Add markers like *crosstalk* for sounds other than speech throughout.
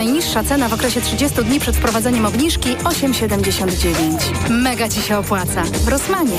Najniższa cena w okresie 30 dni przed wprowadzeniem obniżki 8,79. Mega Ci się opłaca. W Rosmanie.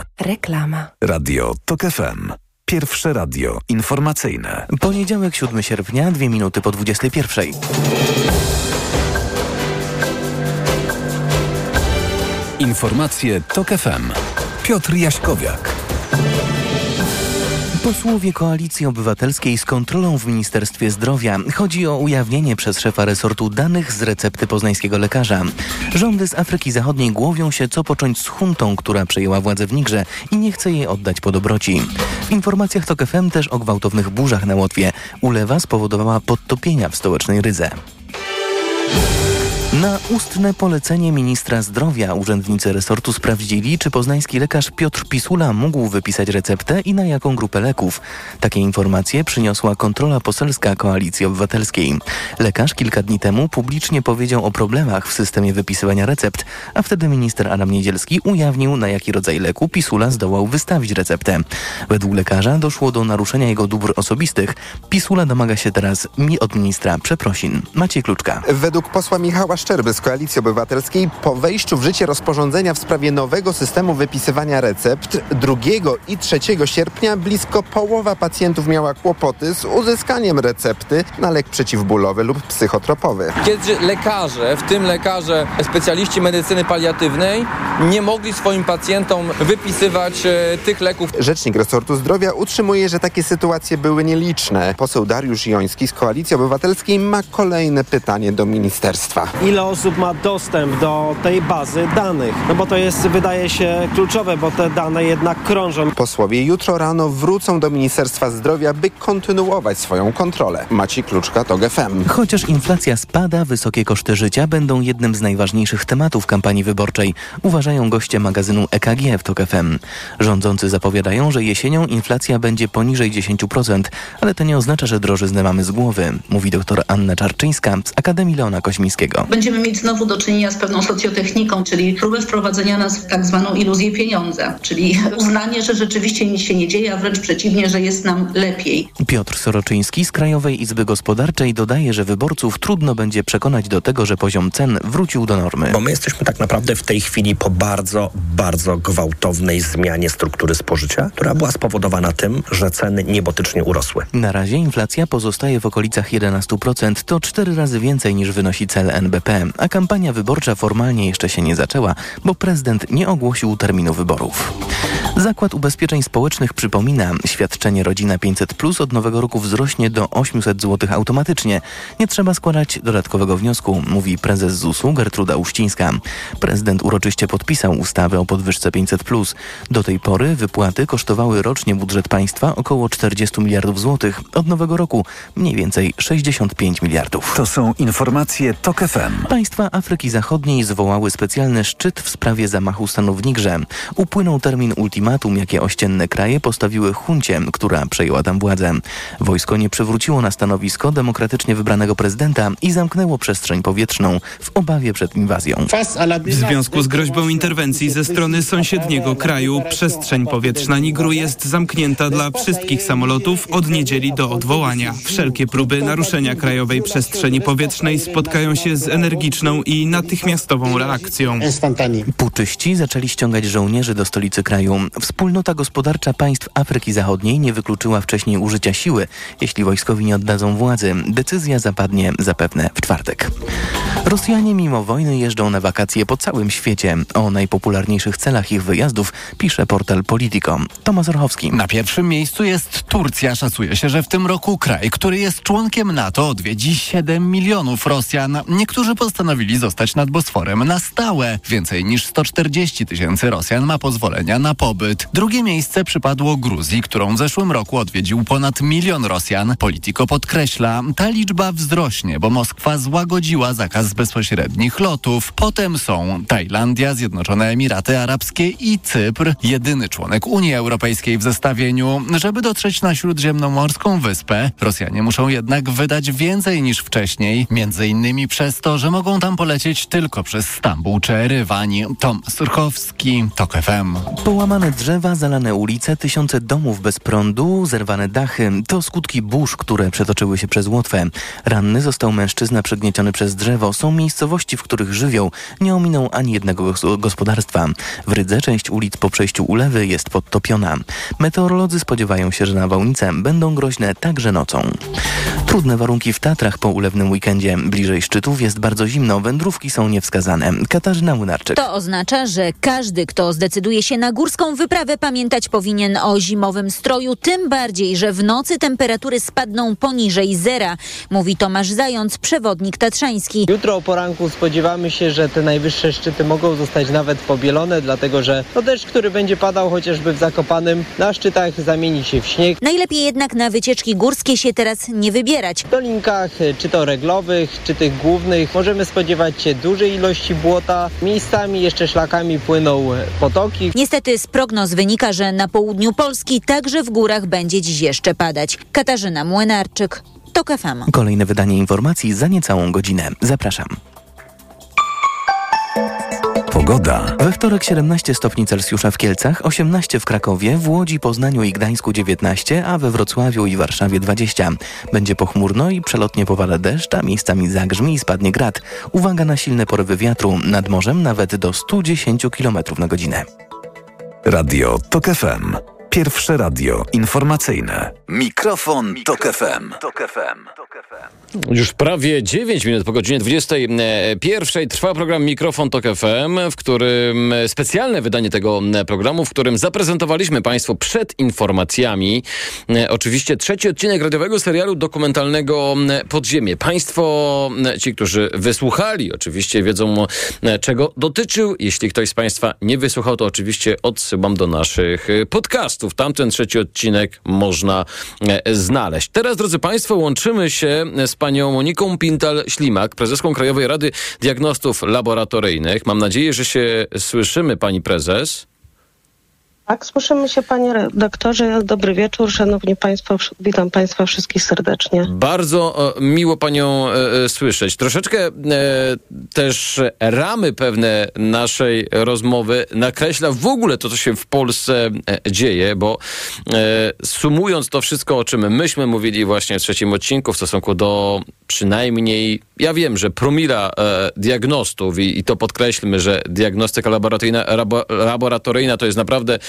Reklama. Radio TOK FM. Pierwsze radio informacyjne. Poniedziałek, 7 sierpnia, dwie minuty po 21. Informacje TOK FM. Piotr Jaśkowiak. Posłowie Koalicji Obywatelskiej z kontrolą w Ministerstwie Zdrowia. Chodzi o ujawnienie przez szefa resortu danych z recepty poznańskiego lekarza. Rządy z Afryki Zachodniej głowią się, co począć z huntą, która przejęła władzę w Nigrze i nie chce jej oddać po dobroci. W informacjach TOK FM też o gwałtownych burzach na Łotwie. Ulewa spowodowała podtopienia w stołecznej Rydze. Na ustne polecenie ministra zdrowia urzędnicy resortu sprawdzili, czy poznański lekarz Piotr Pisula mógł wypisać receptę i na jaką grupę leków. Takie informacje przyniosła kontrola poselska Koalicji Obywatelskiej. Lekarz kilka dni temu publicznie powiedział o problemach w systemie wypisywania recept, a wtedy minister Adam Niedzielski ujawnił, na jaki rodzaj leku Pisula zdołał wystawić receptę. Według lekarza doszło do naruszenia jego dóbr osobistych. Pisula domaga się teraz mi od ministra przeprosin. Maciej Kluczka. Według posła Michała Szczerby z Koalicji Obywatelskiej po wejściu w życie rozporządzenia w sprawie nowego systemu wypisywania recept 2 i 3 sierpnia blisko połowa pacjentów miała kłopoty z uzyskaniem recepty na lek przeciwbólowy lub psychotropowy. Kiedy lekarze, w tym lekarze specjaliści medycyny paliatywnej, nie mogli swoim pacjentom wypisywać e, tych leków. Rzecznik resortu zdrowia utrzymuje, że takie sytuacje były nieliczne. Poseł Dariusz Joński z Koalicji Obywatelskiej ma kolejne pytanie do ministerstwa. Ile osób ma dostęp do tej bazy danych? No bo to jest, wydaje się, kluczowe, bo te dane jednak krążą. Posłowie jutro rano wrócą do Ministerstwa Zdrowia, by kontynuować swoją kontrolę. Maciej Kluczka, TOG FM. Chociaż inflacja spada, wysokie koszty życia będą jednym z najważniejszych tematów kampanii wyborczej, uważają goście magazynu EKG w TOK FM. Rządzący zapowiadają, że jesienią inflacja będzie poniżej 10%, ale to nie oznacza, że drożyznę mamy z głowy, mówi dr Anna Czarczyńska z Akademii Leona Koźmińskiego. Będziemy mieć znowu do czynienia z pewną socjotechniką, czyli próbę wprowadzenia nas w tak zwaną iluzję pieniądza, czyli uznanie, że rzeczywiście nic się nie dzieje, a wręcz przeciwnie, że jest nam lepiej. Piotr Soroczyński z Krajowej Izby Gospodarczej dodaje, że wyborców trudno będzie przekonać do tego, że poziom cen wrócił do normy. Bo my jesteśmy tak naprawdę w tej chwili po bardzo, bardzo gwałtownej zmianie struktury spożycia, która była spowodowana tym, że ceny niebotycznie urosły. Na razie inflacja pozostaje w okolicach 11%, to cztery razy więcej niż wynosi cel NBP, a kampania wyborcza formalnie jeszcze się nie zaczęła, bo prezydent nie ogłosił terminu wyborów. Zakład Ubezpieczeń Społecznych przypomina, świadczenie Rodzina 500 Plus od nowego roku wzrośnie do 800 zł automatycznie. Nie trzeba składać dodatkowego wniosku, mówi prezes ZUS-u Gertruda Uścińska. Prezydent uroczyście podpisał ustawę o podwyżce 500 Plus. Do tej pory wypłaty kosztowały rocznie budżet państwa około 40 miliardów złotych. Od nowego roku mniej więcej 65 miliardów. To są informacje TOK FM. Państwa Afryki Zachodniej zwołały specjalny szczyt w sprawie zamachu stanu w Nigrze. Upłynął termin ultimatum, jakie ościenne kraje postawiły huncie, która przejęła tam władzę. Wojsko nie przywróciło na stanowisko demokratycznie wybranego prezydenta i zamknęło przestrzeń powietrzną w obawie przed inwazją. W związku z groźbą interwencji ze strony sąsiedniego kraju przestrzeń powietrzna Nigru jest zamknięta dla wszystkich samolotów od niedzieli do odwołania. Wszelkie próby naruszenia krajowej przestrzeni powietrznej spotkają się z energiczną i natychmiastową reakcją. Puczyści zaczęli ściągać żołnierzy do stolicy kraju. Wspólnota gospodarcza państw Afryki Zachodniej nie wykluczyła wcześniej użycia siły, jeśli wojskowi nie oddadzą władzy. Decyzja zapadnie zapewne w czwartek. Rosjanie mimo wojny jeżdżą na wakacje po całym świecie. O najpopularniejszych celach ich wyjazdów pisze portal Politico. Tomasz Orchowski. Na pierwszym miejscu jest Turcja. Szacuje się, że w tym roku kraj, który jest członkiem NATO odwiedzi 7 milionów Rosjan. Niektórzy postanowili zostać nad Bosforem na stałe. Więcej niż 140 tysięcy Rosjan ma pozwolenia na pobyt. Drugie miejsce przypadło Gruzji, którą w zeszłym roku odwiedził ponad milion Rosjan. Politico podkreśla, ta liczba wzrośnie, bo Moskwa złagodziła zakaz bezpośrednich lotów. Potem są Tajlandia, Zjednoczone Emiraty Arabskie i Cypr, jedyny członek Unii Europejskiej w zestawieniu. Żeby dotrzeć na śródziemnomorską wyspę, Rosjanie muszą jednak wydać więcej niż wcześniej, między innymi przez to, że mogą tam polecieć tylko przez Stambuł czy Rywani. Tom Surchowski, TOK FM. Połamane drzewa, zalane ulice, tysiące domów bez prądu, zerwane dachy. To skutki burz, które przetoczyły się przez Łotwę. Ranny został mężczyzna przygnieciony przez drzewo. Są miejscowości, w których żywioł nie ominął ani jednego gospodarstwa. W Rydze część ulic po przejściu ulewy jest podtopiona. Meteorolodzy spodziewają się, że nawałnice będą groźne także nocą. Trudne warunki w Tatrach po ulewnym weekendzie. Bliżej szczytów jest bardzo zimno, wędrówki są niewskazane. Katarzyna Młynarczyk. To oznacza, że każdy, kto zdecyduje się na górską wyprawę, pamiętać powinien o zimowym stroju, tym bardziej, że w nocy temperatury spadną poniżej zera, mówi Tomasz Zając, przewodnik tatrzański. Jutro o poranku spodziewamy się, że te najwyższe szczyty mogą zostać nawet pobielone, dlatego że to deszcz, który będzie padał chociażby w Zakopanym, na szczytach zamieni się w śnieg. Najlepiej jednak na wycieczki górskie się teraz nie wybierać. W dolinkach, czy to reglowych, czy tych głównych, możemy spodziewać się dużej ilości błota. Miejscami jeszcze szlakami płyną potoki. Niestety z prognoz wynika, że na południu Polski także w górach będzie dziś jeszcze padać. Katarzyna Młynarczyk, TOK FM. Kolejne wydanie informacji za niecałą godzinę. Zapraszam. Pogoda. We wtorek 17 stopni Celsjusza w Kielcach, 18 w Krakowie, w Łodzi, Poznaniu i Gdańsku 19, a we Wrocławiu i Warszawie 20. Będzie pochmurno i przelotnie powala deszcz, a miejscami zagrzmi i spadnie grad. Uwaga na silne porywy wiatru, nad morzem nawet do 110 km na godzinę. Radio TOK FM. Pierwsze radio informacyjne. Mikrofon, Tok FM. Już prawie 9 minut po godzinie 21 trwa program Mikrofon Tok FM, w którym specjalne wydanie tego programu, w którym zaprezentowaliśmy Państwu przed informacjami oczywiście trzeci odcinek radiowego serialu dokumentalnego Podziemie. Państwo, ci, którzy wysłuchali, oczywiście wiedzą czego dotyczył. Jeśli ktoś z Państwa nie wysłuchał, to oczywiście odsyłam do naszych podcastów. Tamten trzeci odcinek można znaleźć. Teraz, drodzy Państwo, łączymy się z panią Moniką Pintal-Ślimak, prezeską Krajowej Rady Diagnostów Laboratoryjnych. Mam nadzieję, że się słyszymy, pani prezes. Tak, słyszymy się panie redaktorze. Dobry wieczór, szanowni państwo. Witam państwa wszystkich serdecznie. Bardzo e, miło panią e, słyszeć. Troszeczkę e, też ramy pewne naszej rozmowy nakreśla w ogóle to, co się w Polsce e, dzieje, bo e, sumując to wszystko, o czym myśmy mówili właśnie w trzecim odcinku w stosunku do przynajmniej, ja wiem, że promila e, diagnostów i, to podkreślmy, że diagnostyka laboratoryjna, labo, laboratoryjna to jest naprawdę e,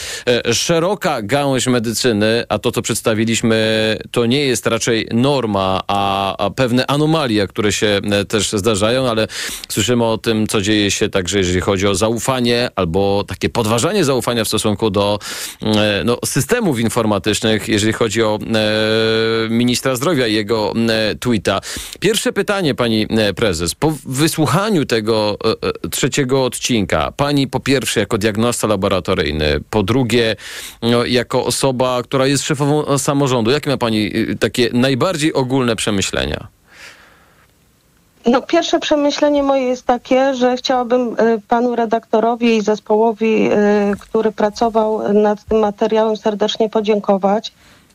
szeroka gałąź medycyny, a to, co przedstawiliśmy, to nie jest raczej norma, a, a pewne anomalie, które się e, też zdarzają, ale słyszymy o tym, co dzieje się także, jeżeli chodzi o zaufanie albo takie podważanie zaufania w stosunku do e, no, systemów informatycznych, jeżeli chodzi o e, ministra zdrowia i jego e, tweeta. Pierwsze pytanie, pani e, prezes. Po wysłuchaniu tego e, trzeciego odcinka, pani po pierwsze jako diagnosta laboratoryjny, po drugie no, jako osoba, która jest szefową samorządu, jakie ma pani takie najbardziej ogólne przemyślenia? No, pierwsze przemyślenie moje jest takie, że chciałabym panu redaktorowi i zespołowi, który pracował nad tym materiałem, serdecznie podziękować,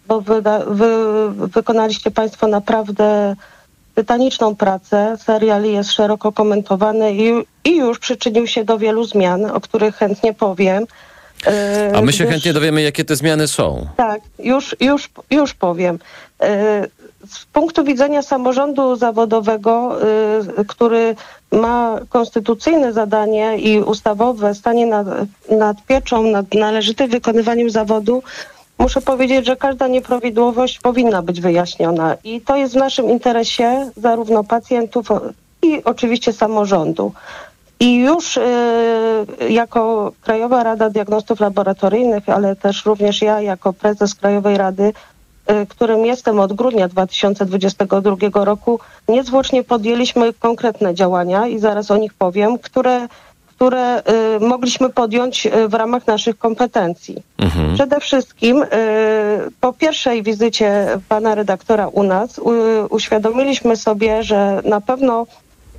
bo wyda, wy, wykonaliście państwo naprawdę tytaniczną pracę. Serial jest szeroko komentowany i, i już przyczynił się do wielu zmian, o których chętnie powiem. A my się gdyż, chętnie dowiemy, jakie te zmiany są. Tak, już, już, już powiem. Z punktu widzenia samorządu zawodowego, który ma konstytucyjne zadanie i ustawowe stanie nad, nad pieczą, nad należytym wykonywaniem zawodu, muszę powiedzieć, że każda nieprawidłowość powinna być wyjaśniona i to jest w naszym interesie zarówno pacjentów i oczywiście samorządu. I już y, jako Krajowa Rada Diagnostów Laboratoryjnych, ale też również ja jako prezes Krajowej Rady y, którym jestem od grudnia 2022 roku, niezwłocznie podjęliśmy konkretne działania i zaraz o nich powiem, które, które y, mogliśmy podjąć y, w ramach naszych kompetencji. Mhm. Przede wszystkim y, po pierwszej wizycie pana redaktora u nas uświadomiliśmy sobie, że na pewno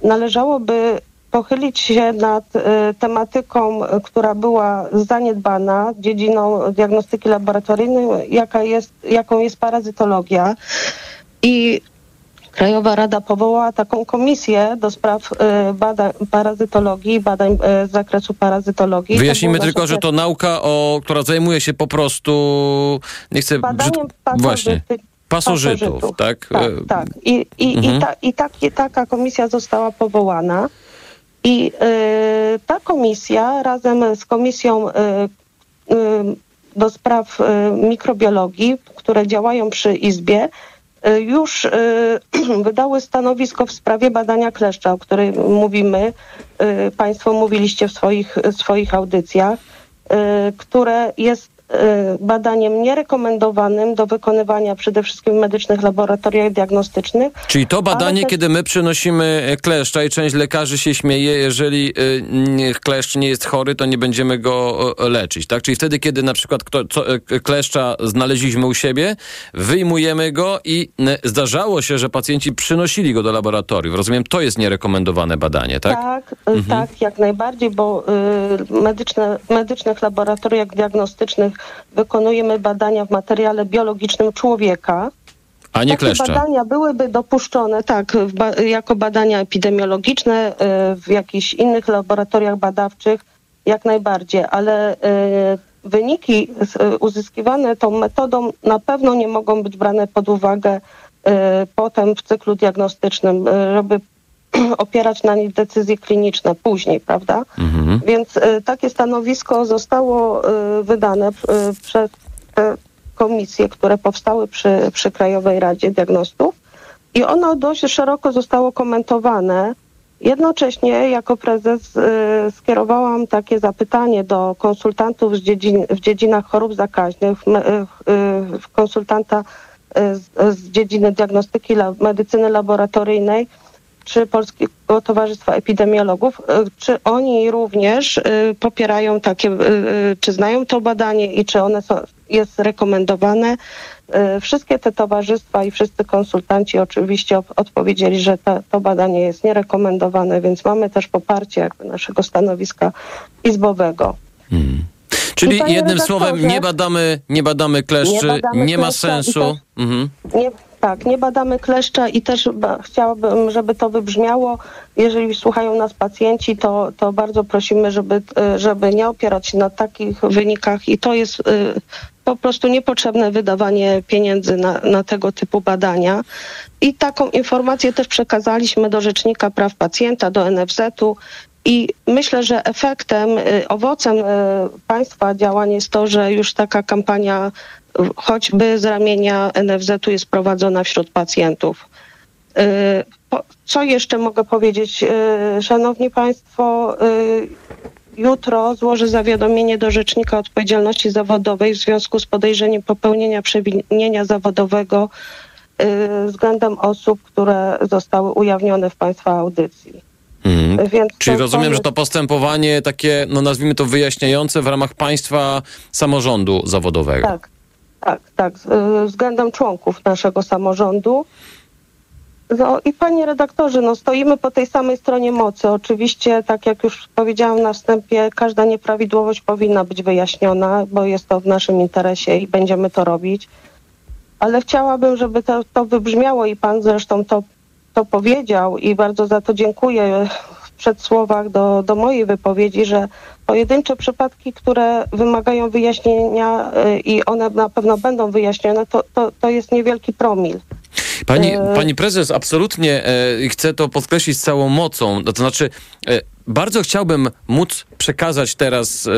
należałoby pochylić się nad y, tematyką, która była zaniedbana, dziedziną diagnostyki laboratoryjnej, jaka jest, jaką jest parazytologia. I Krajowa Rada powołała taką komisję do spraw y, badań parazytologii badań y, z zakresu parazytologii. To Wyjaśnijmy tylko, że to nauka, o, która zajmuje się po prostu, nie chcę Badaniem brzyd- właśnie, pasożytów, pasożytów. tak? Tak, tak. I, i, Mhm. i, ta, i tak, i taka komisja została powołana. I y, ta komisja razem z komisją y, y, do spraw mikrobiologii, które działają przy Izbie, już *clears throat* wydały stanowisko w sprawie badania kleszcza, o którym mówimy. Państwo mówiliście w swoich, swoich audycjach, które jest badaniem nierekomendowanym do wykonywania przede wszystkim w medycznych laboratoriach diagnostycznych. Czyli to badanie, też- kiedy my przynosimy e, kleszcza i część lekarzy się śmieje, jeżeli y, nie- kleszcz nie jest chory, to nie będziemy go e, leczyć, tak? Czyli wtedy, kiedy na przykład kto, co, e, kleszcza znaleźliśmy u siebie, wyjmujemy go i zdarzało się, że pacjenci przynosili go do laboratoriów. Rozumiem, to jest nierekomendowane badanie, tak? Tak, y, tak, jak najbardziej, bo y, medyczne, w medycznych laboratoriach diagnostycznych wykonujemy badania w materiale biologicznym człowieka. A nie Takie kleszcza. badania byłyby dopuszczone, tak, ba- jako badania epidemiologiczne y, w jakichś innych laboratoriach badawczych, jak najbardziej, ale y, wyniki y, uzyskiwane tą metodą na pewno nie mogą być brane pod uwagę potem w cyklu diagnostycznym, żeby *clears throat* opierać na nich decyzje kliniczne później, prawda? Mhm. Więc y, takie stanowisko zostało y, wydane y, przez te komisje, które powstały przy, przy Krajowej Radzie Diagnostów i ono dość szeroko zostało komentowane. Jednocześnie jako prezes y, skierowałam takie zapytanie do konsultantów dziedzin, w dziedzinach chorób zakaźnych, me, y, y, konsultanta z, z dziedziny diagnostyki la, medycyny laboratoryjnej, czy Polskiego Towarzystwa Epidemiologów, y, czy oni również y, popierają takie, y, czy znają to badanie i czy one są, jest rekomendowane. Wszystkie te towarzystwa i wszyscy konsultanci oczywiście odpowiedzieli, że ta, to badanie jest nierekomendowane, więc mamy też poparcie jakby naszego stanowiska izbowego. Czyli I panie jednym redaktorze, słowem nie badamy, nie badamy kleszczy, nie, Nie badamy ma kleszcza i sensu. Mhm. Nie, tak, nie badamy kleszcza i też chciałabym, żeby to wybrzmiało. Jeżeli słuchają nas pacjenci, to, to bardzo prosimy, żeby, y, żeby nie opierać się na takich wynikach i to jest y, po prostu niepotrzebne wydawanie pieniędzy na, na tego typu badania. I taką informację też przekazaliśmy do Rzecznika Praw Pacjenta, do NFZ-u. I myślę, że efektem, y, owocem państwa działań jest to, że już taka kampania choćby z ramienia NFZ-u jest prowadzona wśród pacjentów. Y, Co jeszcze mogę powiedzieć? Y, Szanowni Państwo, y, jutro złożę zawiadomienie do Rzecznika Odpowiedzialności Zawodowej w związku z podejrzeniem popełnienia przewinienia zawodowego względem osób, które zostały ujawnione w Państwa audycji. Mhm. Czyli rozumiem, że to postępowanie takie, no nazwijmy to wyjaśniające w ramach państwa samorządu zawodowego. Tak, tak, tak. y, Względem członków naszego samorządu. No i panie redaktorze, no stoimy po tej samej stronie mocy. Oczywiście, tak jak już powiedziałam na wstępie, każda nieprawidłowość powinna być wyjaśniona, bo jest to w naszym interesie i będziemy to robić. Ale chciałabym, żeby to, to wybrzmiało i pan zresztą to, to powiedział i bardzo za to dziękuję przedsłowach do, do mojej wypowiedzi, że pojedyncze przypadki, które wymagają wyjaśnienia y, i one na pewno będą wyjaśnione, to, to, to jest niewielki promil. Pani, E, pani prezes, absolutnie e, chcę to podkreślić z całą mocą. No To znaczy, e, bardzo chciałbym móc przekazać teraz e,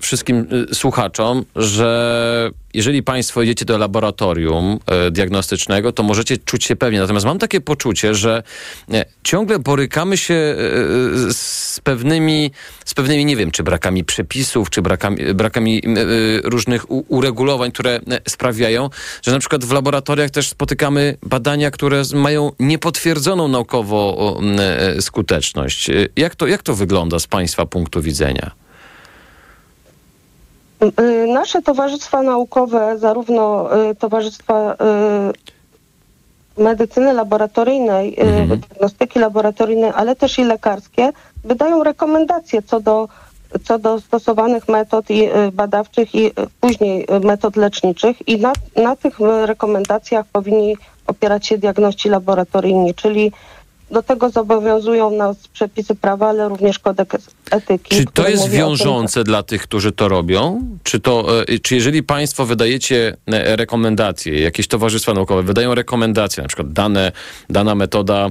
wszystkim e, słuchaczom, że jeżeli Państwo idziecie do laboratorium e, diagnostycznego, to możecie czuć się pewnie. Natomiast mam takie poczucie, że ciągle borykamy się z pewnymi, z pewnymi, nie wiem, czy brakami przepisów, czy brakami, brakami różnych uregulowań, które sprawiają, że na przykład w laboratoriach też spotykamy badania, które mają niepotwierdzoną naukowo m, e, skuteczność. E, Jak to, jak to wygląda z Państwa punktu widzenia? Y, Nasze towarzystwa naukowe, zarówno y, towarzystwa y, medycyny laboratoryjnej, y, diagnostyki laboratoryjnej, ale też i lekarskie, wydają rekomendacje co do, co do stosowanych metod i, badawczych i później metod leczniczych i na, na tych rekomendacjach powinni opierać się diagności laboratoryjni, czyli do tego zobowiązują nas przepisy prawa, ale również kodeks etyki. Czy to jest o tym, wiążące dla tych, którzy to robią? Czy, to, e, czy jeżeli państwo wydajecie e, rekomendacje, jakieś towarzystwa naukowe wydają rekomendacje, na przykład dane, dana metoda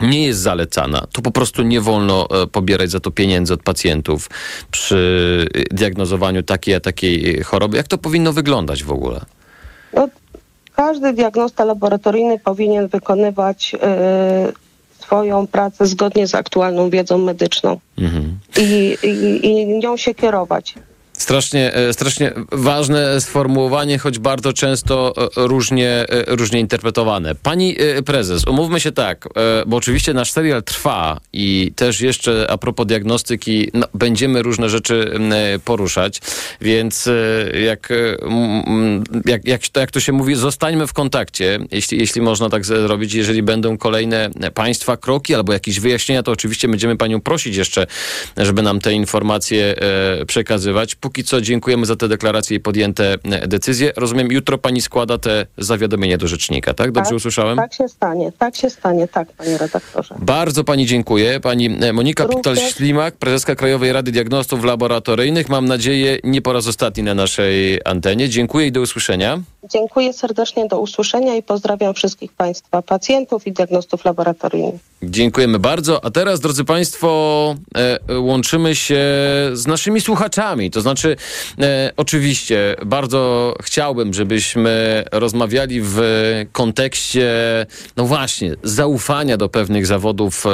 nie jest zalecana, to po prostu nie wolno e, pobierać za to pieniędzy od pacjentów przy diagnozowaniu takiej a takiej choroby. Jak to powinno wyglądać w ogóle? No, każdy diagnosta laboratoryjny powinien wykonywać y, swoją pracę zgodnie z aktualną wiedzą medyczną Mhm. i, i, i nią się kierować. Strasznie, e, strasznie ważne sformułowanie, choć bardzo często e, różnie, e, różnie interpretowane. Pani prezes, umówmy się tak, bo oczywiście nasz serial trwa i też jeszcze a propos diagnostyki no, będziemy różne rzeczy poruszać, więc jak, jak, jak, to, jak to się mówi, zostańmy w kontakcie, jeśli, jeśli można tak zrobić. Jeżeli będą kolejne państwa kroki albo jakieś wyjaśnienia, to oczywiście będziemy panią prosić jeszcze, żeby nam te informacje przekazywać. Póki co dziękujemy za te deklaracje i podjęte e, decyzje. Rozumiem, jutro pani składa te zawiadomienie do rzecznika, tak? Dobrze tak, usłyszałem? Tak się stanie, tak się stanie, tak, panie redaktorze. Bardzo pani dziękuję. Pani e, Monika. Pital-Ślimak, prezeska Krajowej Rady Diagnostów Laboratoryjnych. Mam nadzieję, nie po raz ostatni na naszej antenie. Dziękuję i do usłyszenia. Dziękuję serdecznie, do usłyszenia i pozdrawiam wszystkich państwa, pacjentów i diagnostów laboratoryjnych. Dziękujemy bardzo. A teraz, drodzy Państwo, e, łączymy się z naszymi słuchaczami. To znaczy, e, oczywiście, bardzo chciałbym, żebyśmy rozmawiali w kontekście, no właśnie, zaufania do pewnych zawodów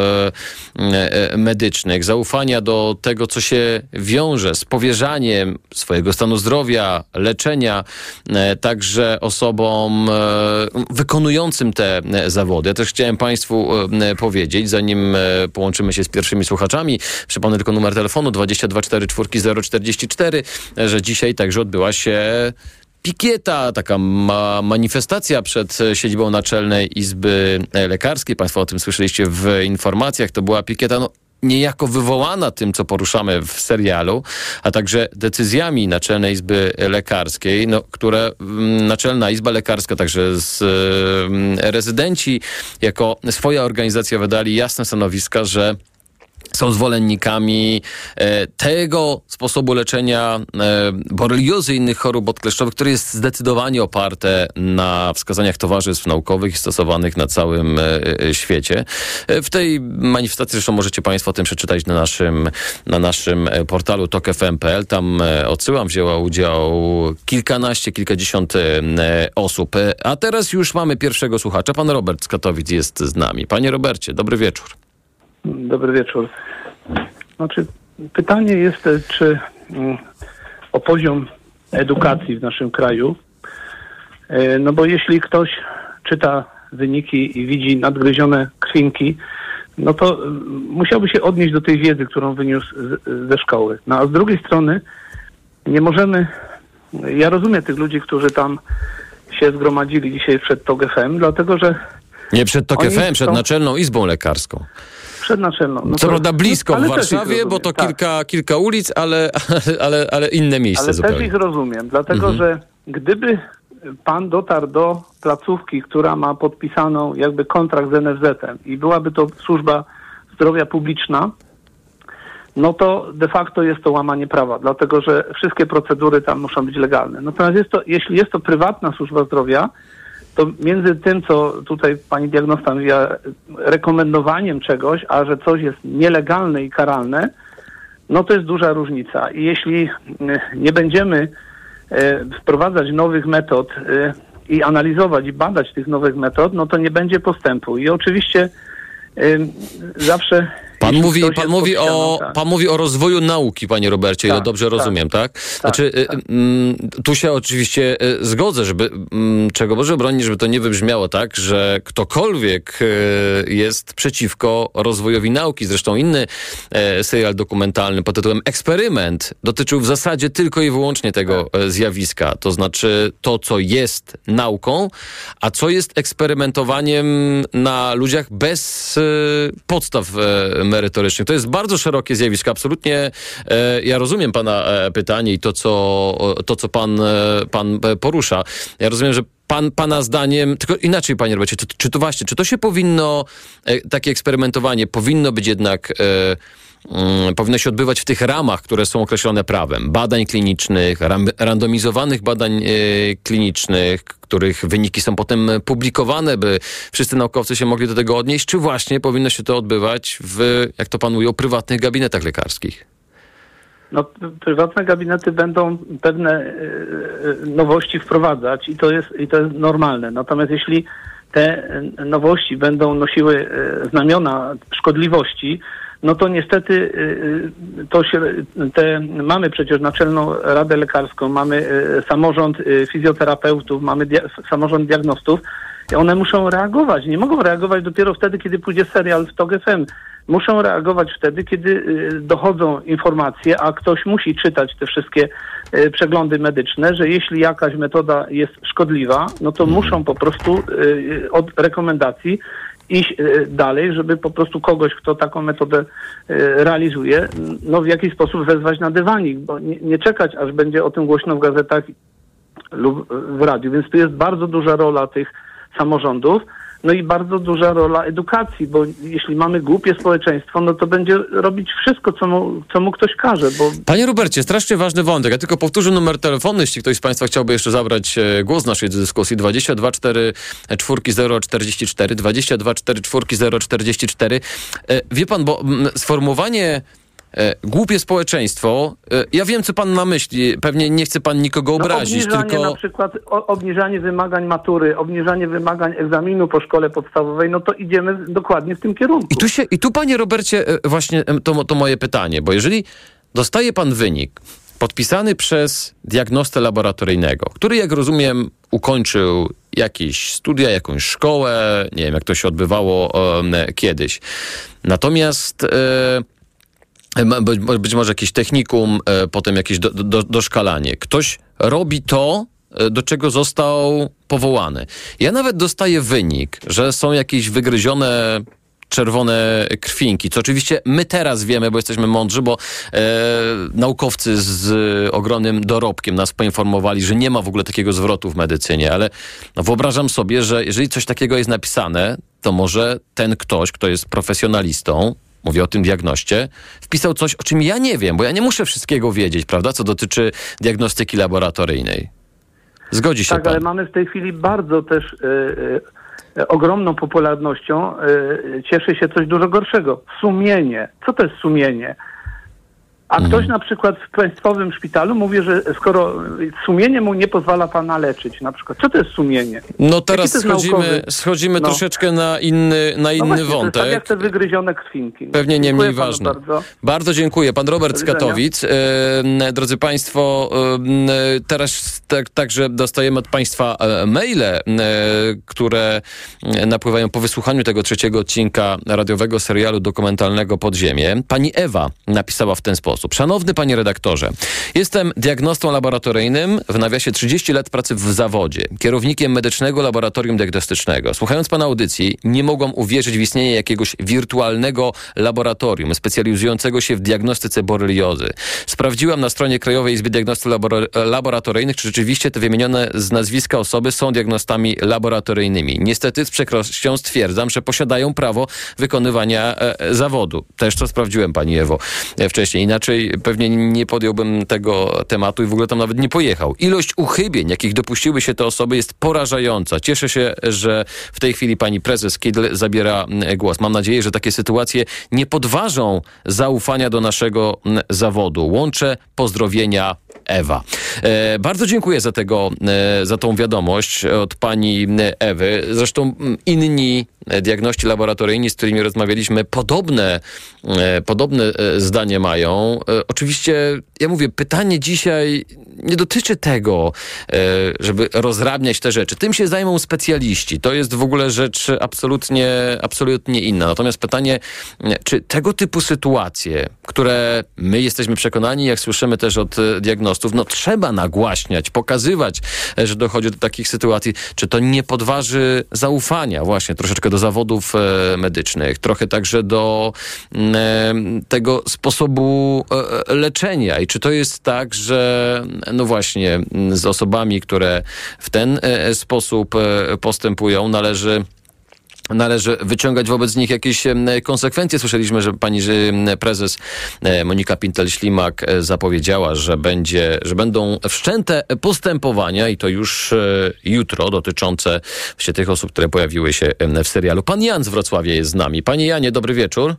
e, medycznych, zaufania do tego, co się wiąże z powierzaniem swojego stanu zdrowia, leczenia, e, osobom e, wykonującym te e, zawody. Ja też chciałem Państwu e, powiedzieć, zanim połączymy się z pierwszymi słuchaczami, przypomnę tylko numer telefonu 2244044, e, że dzisiaj także odbyła się pikieta, taka ma manifestacja przed siedzibą Naczelnej Izby Lekarskiej. Państwo o tym słyszeliście w informacjach. To była pikieta, no, niejako wywołana tym, co poruszamy w serialu, a także decyzjami Naczelnej Izby Lekarskiej, no, które mm, Naczelna Izba Lekarska, także z mm, rezydenci jako swoja organizacja wydali jasne stanowiska, że są zwolennikami e, tego sposobu leczenia e, boreliozy i innych chorób odkleszczowych, które jest zdecydowanie oparte na wskazaniach towarzystw naukowych stosowanych na całym e, świecie. W tej manifestacji zresztą możecie Państwo o tym przeczytać na naszym, na naszym portalu tokefm.pl. Tam odsyłam, wzięła udział kilkanaście, kilkadziesiąt osób. A teraz już mamy pierwszego słuchacza. Pan Robert z Katowic jest z nami. Panie Robercie, dobry wieczór. Dobry wieczór. Znaczy, pytanie jest, e, czy mm, o poziom edukacji w naszym kraju. E, No bo jeśli ktoś czyta wyniki i widzi nadgryzione krwinki, no to mm, musiałby się odnieść do tej wiedzy, którą wyniósł ze szkoły. No a z drugiej strony nie możemy, ja rozumiem tych ludzi, którzy tam się zgromadzili dzisiaj przed TOG FM, dlatego że Nie przed TOK Oni FM, przed są- Naczelną Izbą Lekarską. Przed naczelną. No Co to- prawda blisko w Warszawie, bo to tak. kilka, kilka ulic, ale, *laughs* ale, ale inne miejsce Ale zupełnie. też ich rozumiem, dlatego Mhm. że gdyby pan dotarł do placówki, która ma podpisaną jakby kontrakt z NFZ-em i byłaby to służba zdrowia publiczna, no to de facto jest to łamanie prawa, dlatego że wszystkie procedury tam muszą być legalne. Natomiast jest to, jeśli jest to prywatna służba zdrowia, to między tym, co tutaj pani diagnosta mówiła, rekomendowaniem czegoś, a że coś jest nielegalne i karalne, no to jest duża różnica. I jeśli mm, nie będziemy e, wprowadzać nowych metod e, i analizować i badać tych nowych metod, no to nie będzie postępu. I oczywiście zawsze Pan mówi, pan, mówi o, tak. pan mówi o rozwoju nauki, panie Robercie, ile Tak, dobrze tak. rozumiem, tak? Znaczy, y, mm, tu się oczywiście y, zgodzę, żeby, mm, czego Boże broni, żeby to nie wybrzmiało tak, że ktokolwiek y, jest przeciwko rozwojowi nauki. Zresztą inny e, serial dokumentalny pod tytułem Eksperyment dotyczył w zasadzie tylko i wyłącznie tego Tak. e, zjawiska. To znaczy to, co jest nauką, a co jest eksperymentowaniem na ludziach bez podstaw e, merytorycznych. To jest bardzo szerokie zjawisko. Absolutnie e, ja rozumiem pana e, pytanie i to, co, to, co pan, e, pan porusza. Ja rozumiem, że Pan, pana zdaniem, tylko inaczej, panie Robercie, czy, to właśnie, czy to się powinno, takie eksperymentowanie powinno być jednak, e, powinno się odbywać w tych ramach, które są określone prawem, badań klinicznych, ram, randomizowanych badań e, klinicznych, których wyniki są potem publikowane, by wszyscy naukowcy się mogli do tego odnieść, czy właśnie powinno się to odbywać w, jak to pan ujął, prywatnych gabinetach lekarskich? No, prywatne gabinety będą pewne e, e, nowości wprowadzać i to, jest, i to jest normalne. Natomiast jeśli te nowości będą nosiły znamiona szkodliwości, no to niestety e, e, to się, te, mamy przecież Naczelną Radę Lekarską, mamy e, samorząd fizjoterapeutów, mamy dia- samorząd diagnostów. One muszą reagować. Nie mogą reagować dopiero wtedy, kiedy pójdzie serial w TOG FM. Muszą reagować wtedy, kiedy y, dochodzą informacje, a ktoś musi czytać te wszystkie y, przeglądy medyczne, że jeśli jakaś metoda jest szkodliwa, no to muszą po prostu y, od rekomendacji iść y, dalej, żeby po prostu kogoś, kto taką metodę y, realizuje, no w jakiś sposób wezwać na dywanik, bo nie, nie czekać, aż będzie o tym głośno w gazetach lub w radiu. Więc tu jest bardzo duża rola tych samorządów, no i bardzo duża rola edukacji, bo jeśli mamy głupie społeczeństwo, no to będzie robić wszystko, co mu, co mu ktoś każe, bo Panie Robercie, strasznie ważny wątek. Ja tylko powtórzę numer telefonu, jeśli ktoś z Państwa chciałby jeszcze zabrać e, głos w naszej dyskusji. 22 4 4 0 44 22 4 4 0 44. E, Wie pan, bo mm, sformułowanie głupie społeczeństwo, e, ja wiem, co pan ma myśli. Pewnie nie chce pan nikogo obrazić, no, tylko... na przykład obniżanie wymagań matury, obniżanie wymagań egzaminu po szkole podstawowej, no to idziemy dokładnie w tym kierunku. I tu, się, I tu, panie Robercie, e, właśnie e, to, to moje pytanie, bo jeżeli dostaje pan wynik podpisany przez diagnostę laboratoryjnego, który, jak rozumiem, ukończył jakieś studia, jakąś szkołę, nie wiem, jak to się odbywało e, kiedyś. Natomiast e, być, może jakieś technikum, e, potem jakieś do, do, doszkalanie. Ktoś robi to, e, do czego został powołany. Ja nawet dostaję wynik, że są jakieś wygryzione czerwone krwinki, co oczywiście my teraz wiemy, bo jesteśmy mądrzy, bo e, naukowcy z ogromnym dorobkiem nas poinformowali, że nie ma w ogóle takiego zwrotu w medycynie, ale no, wyobrażam sobie, że jeżeli coś takiego jest napisane, to może ten ktoś, kto jest profesjonalistą, mówię o tym diagnoście, wpisał coś, o czym ja nie wiem, bo ja nie muszę wszystkiego wiedzieć, prawda, co dotyczy diagnostyki laboratoryjnej. Zgodzi się Tak, pan. ale mamy w tej chwili bardzo też e, e, ogromną popularnością e, cieszy się coś dużo gorszego. Sumienie. Co to jest sumienie? A Mhm. ktoś na przykład w państwowym szpitalu mówi, że skoro sumienie mu nie pozwala pana leczyć, na przykład, co to jest sumienie? No teraz schodzimy, schodzimy No. troszeczkę na inny, na No inny właśnie, To jest tak wątek. jak te wygryzione krwinki. Pewnie nie mniej ważne. Bardzo. Bardzo dziękuję. Pan Robert z. Katowic. E, drodzy Państwo, e, teraz tak, także dostajemy od Państwa e, maile, które napływają po wysłuchaniu tego trzeciego odcinka radiowego serialu dokumentalnego Podziemie. Pani Ewa napisała w ten sposób. Szanowny Panie redaktorze, jestem diagnostą laboratoryjnym, w nawiasie 30 lat pracy w zawodzie, kierownikiem medycznego laboratorium diagnostycznego. Słuchając Pana audycji, nie mogłam uwierzyć w istnienie jakiegoś wirtualnego laboratorium specjalizującego się w diagnostyce boreliozy. Sprawdziłam na stronie Krajowej Izby Diagnostów Labora- Laboratoryjnych, czy rzeczywiście te wymienione z nazwiska osoby są diagnostami laboratoryjnymi. Niestety z przykrością stwierdzam, że posiadają prawo wykonywania e, zawodu. Też to sprawdziłem Pani Ewo e, wcześniej. Inaczej raczej pewnie nie podjąłbym tego tematu i w ogóle tam nawet nie pojechał. Ilość uchybień, jakich dopuściły się te osoby jest porażająca. Cieszę się, że w tej chwili pani prezes Kidl zabiera mm, głos. Mam nadzieję, że takie sytuacje nie podważą zaufania do naszego mm, zawodu. Łączę pozdrowienia Ewa. E, bardzo dziękuję za tego, e, za tą wiadomość od pani Ewy. Zresztą inni diagności laboratoryjni, z którymi rozmawialiśmy, podobne, e, podobne e, zdanie mają. E, oczywiście, ja mówię, pytanie dzisiaj nie dotyczy tego, żeby rozrabniać te rzeczy. Tym się zajmą specjaliści. To jest w ogóle rzecz absolutnie, absolutnie inna. Natomiast pytanie, czy tego typu sytuacje, które my jesteśmy przekonani, jak słyszymy też od diagnostów, no trzeba nagłaśniać, pokazywać, że dochodzi do takich sytuacji, czy to nie podważy zaufania właśnie troszeczkę do zawodów e, medycznych, trochę także do mm, e, tego sposobu e, leczenia. I czy to jest tak, że no właśnie mm, z osobami, które w ten sposób postępują, należy należy wyciągać wobec nich jakieś konsekwencje. Słyszeliśmy, że pani prezes Monika Pintel-Ślimak zapowiedziała, że, będzie, że będą wszczęte postępowania i to już e, jutro dotyczące właśnie tych osób, które pojawiły się w serialu. Pan Jan z Wrocławia jest z nami. Panie Janie, dobry wieczór.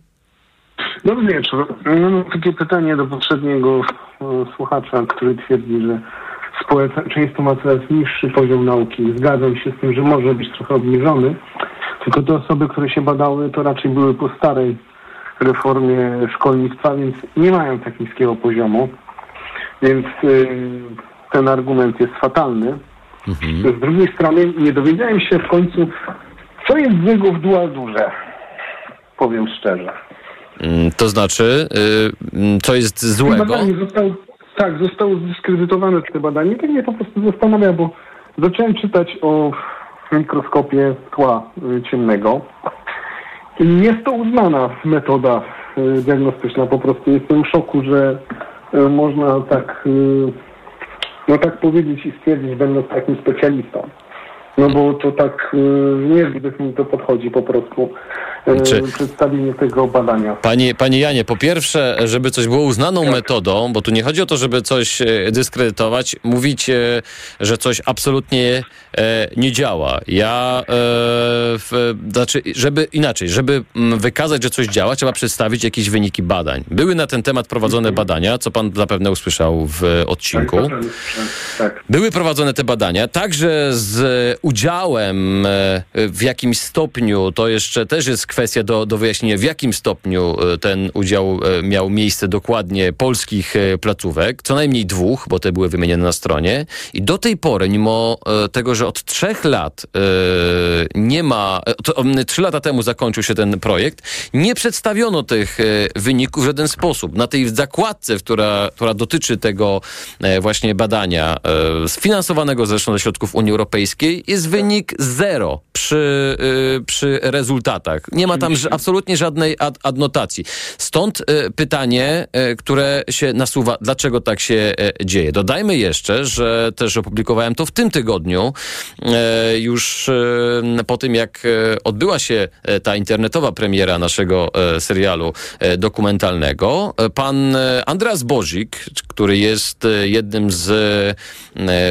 Dobry wieczór. Mam takie pytanie do poprzedniego e, słuchacza, który twierdzi, że społeczeństwo ma coraz niższy poziom nauki. Zgadzam się z tym, że może być trochę obniżony, tylko te osoby, które się badały, to raczej były po starej reformie szkolnictwa, więc nie mają tak niskiego poziomu. Więc y, ten argument jest fatalny. Mhm. Z drugiej strony nie dowiedziałem się w końcu, co jest złego w dualdurze. Powiem szczerze. Mm, to znaczy, y, co jest złego? Zostało, tak, zostało zdyskredytowane te badanie. Tak mnie po prostu zastanawia, bo zacząłem czytać o mikroskopie tła y, ciemnego. Jest to uznana metoda y, diagnostyczna. Po prostu jestem w szoku, że y, można tak, no tak powiedzieć i stwierdzić, będąc takim specjalistą. No bo to tak niezbyt mi to podchodzi po prostu. Czy... Przedstawienie tego badania. Panie, panie Janie, po pierwsze, żeby coś było uznaną tak. metodą, bo tu nie chodzi o to, żeby coś dyskredytować, mówić, że coś absolutnie e, nie działa. Ja, e, znaczy, żeby inaczej, żeby mm, wykazać, że coś działa, trzeba przedstawić jakieś wyniki badań. Były na ten temat prowadzone mhm. badania, co pan zapewne usłyszał w odcinku. Tak, tak. Były prowadzone te badania, także z udziałem e, w jakimś stopniu, to jeszcze też jest kwestia do, do wyjaśnienia, w jakim stopniu e, ten udział e, miał miejsce dokładnie polskich placówek, co najmniej dwóch, bo te były wymienione na stronie. I do tej pory, mimo tego, że od trzech lat nie ma, to, trzy lata temu zakończył się ten projekt, nie przedstawiono tych wyników w żaden sposób. Na tej zakładce, która, która dotyczy tego właśnie badania, sfinansowanego zresztą ze środków Unii Europejskiej, jest wynik zero przy, przy rezultatach. Nie ma tam absolutnie żadnej ad adnotacji. Stąd pytanie, które się nasuwa, dlaczego tak się dzieje. Dodajmy jeszcze, że też opublikowałem to w tym tygodniu, E, już e, po tym, jak e, odbyła się ta internetowa premiera naszego serialu dokumentalnego, pan Andreas Bozik, który jest jednym z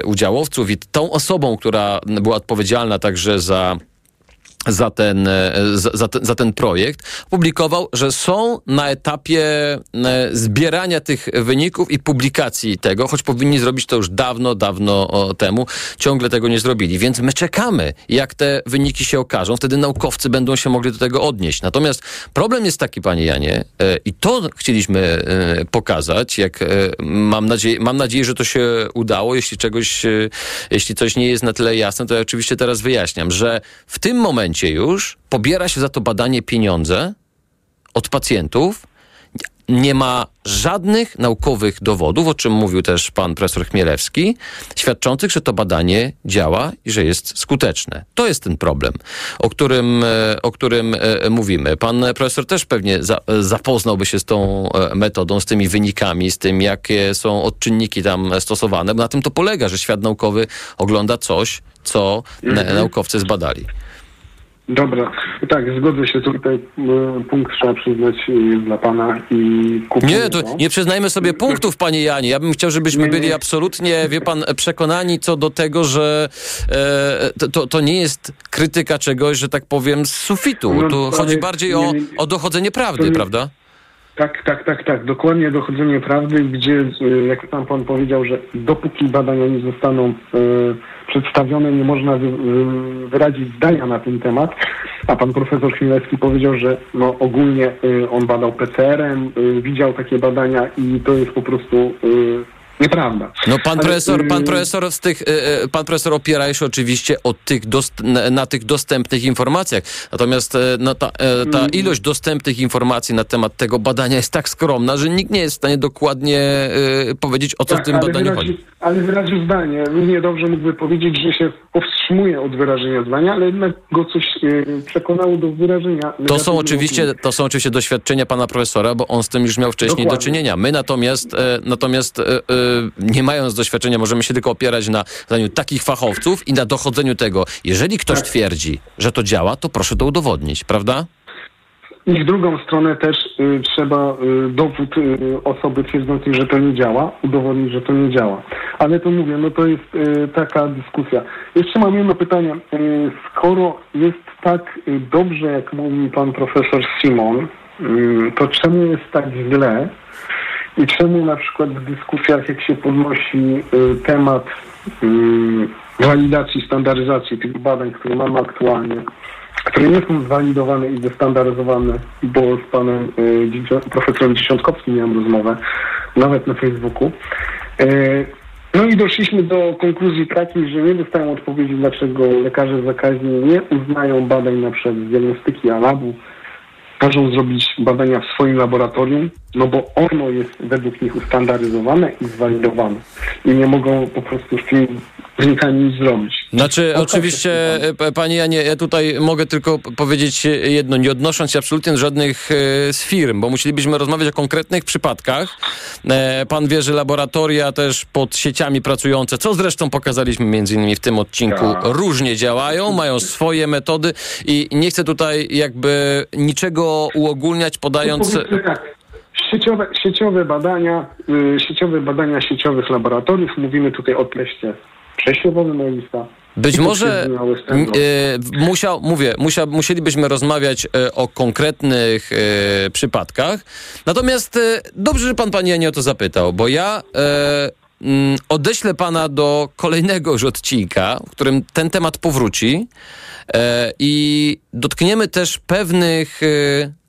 udziałowców i tą osobą, która była odpowiedzialna także za za ten, e, za, ten, za ten projekt, publikował, że są na etapie e, zbierania tych wyników i publikacji tego, choć powinni zrobić to już dawno, dawno temu, ciągle tego nie zrobili. Więc my czekamy, jak te wyniki się okażą, wtedy naukowcy będą się mogli do tego odnieść. Natomiast problem jest taki, panie Janie, e, i to chcieliśmy pokazać, jak mam nadzieję, mam nadzieję, że to się udało. Jeśli czegoś, jeśli coś nie jest na tyle jasne, to ja oczywiście teraz wyjaśniam, że w tym momencie momencie już pobiera się za to badanie pieniądze od pacjentów. Nie ma żadnych naukowych dowodów, o czym mówił też pan profesor Chmielewski, świadczących, że to badanie działa i że jest skuteczne. To jest ten problem, o którym, e, o którym e, mówimy. Pan profesor też pewnie za, zapoznałby się z tą e, metodą, z tymi wynikami, z tym, jakie są odczynniki tam stosowane, bo na tym to polega, że świat naukowy ogląda coś, co mhm. naukowcy zbadali. Dobra, tak, zgodzę się tutaj. e, Punkt trzeba przyznać e, dla pana i kupuję Nie, to nie przyznajmy sobie punktów, panie Janie. Ja bym chciał, żebyśmy byli absolutnie, wie pan, przekonani co do tego, że e, to- to, nie jest krytyka czegoś, że tak powiem, z sufitu. No, Tu chodzi bardziej o, o dochodzenie prawdy, prawda? Tak, tak, tak, tak. Dokładnie dochodzenie prawdy, gdzie, e, jak tam pan powiedział, że dopóki badania nie zostaną e, przedstawione, nie można wy, wy- wyrazić zdania na ten temat. A pan profesor Chmielewski powiedział, że no, ogólnie e, on badał PCR-em, e, widział takie badania i to jest po prostu e, nieprawda. No pan Ale, profesor, pan y, profesor z tych, e, e, pan profesor opiera się oczywiście o tych dost, na, na tych dostępnych informacjach. Natomiast no, ta, e, ta Mm. ilość dostępnych informacji na temat tego badania jest tak skromna, że nikt nie jest w stanie dokładnie powiedzieć, o co w tym badaniu wyraził, chodzi. ale wyraził zdanie. Równie dobrze mógłby powiedzieć, że się powstrzymuje od wyrażenia zdania, ale jednak go coś przekonało do wyrażenia. To są, oczywiście, to są oczywiście doświadczenia pana profesora, bo on z tym już miał wcześniej Dokładnie. do czynienia. My natomiast, e, natomiast nie mając doświadczenia, możemy się tylko opierać na zdaniu takich fachowców i na dochodzeniu tego. Jeżeli ktoś Tak. twierdzi, że to działa, to proszę to udowodnić, prawda? I w drugą stronę też y, trzeba y, dowód y, osoby twierdzącej, że to nie działa, udowodnić, że to nie działa. Ale to mówię, no to jest y, taka dyskusja. Jeszcze mam jedno pytanie. Y, skoro jest tak y, dobrze, jak mówi pan profesor Simon, to czemu jest tak źle? I czemu na przykład w dyskusjach, jak się podnosi y, temat y, walidacji, standaryzacji tych badań, które mamy aktualnie, które nie są zwalidowane i zestandaryzowane, bo z panem y, profesorem Dziesiątkowskim miałem rozmowę, nawet na Facebooku. Y, no i doszliśmy do konkluzji takiej, że nie dostają odpowiedzi, dlaczego lekarze zakaźni nie uznają badań na przykład z diagnostyki Alabu, każą zrobić badania w swoim laboratorium, no bo ono jest według nich ustandaryzowane i zwalidowane. I nie mogą po prostu z tymi wynikami nic zrobić. Znaczy, No, oczywiście, e, panie Janie, ja tutaj mogę tylko powiedzieć jedno, nie odnosząc się absolutnie do żadnych e, z firm, bo musielibyśmy rozmawiać o konkretnych przypadkach. E, Pan wie, że laboratoria też pod sieciami pracujące, co zresztą pokazaliśmy między innymi w tym odcinku, Tak. różnie działają, mają swoje metody i nie chcę tutaj jakby niczego uogólniać, podając... Tak, sieciowe, sieciowe badania, y, sieciowe badania sieciowych laboratoriów, mówimy tutaj o teście przesiewowym Elisa. Być może e, musiał, mówię, musiał, musielibyśmy rozmawiać e, o konkretnych przypadkach. Natomiast dobrze, że pan pani Janie o to zapytał, bo ja mm, odeślę pana do kolejnego już odcinka, w którym ten temat powróci i dotkniemy też pewnych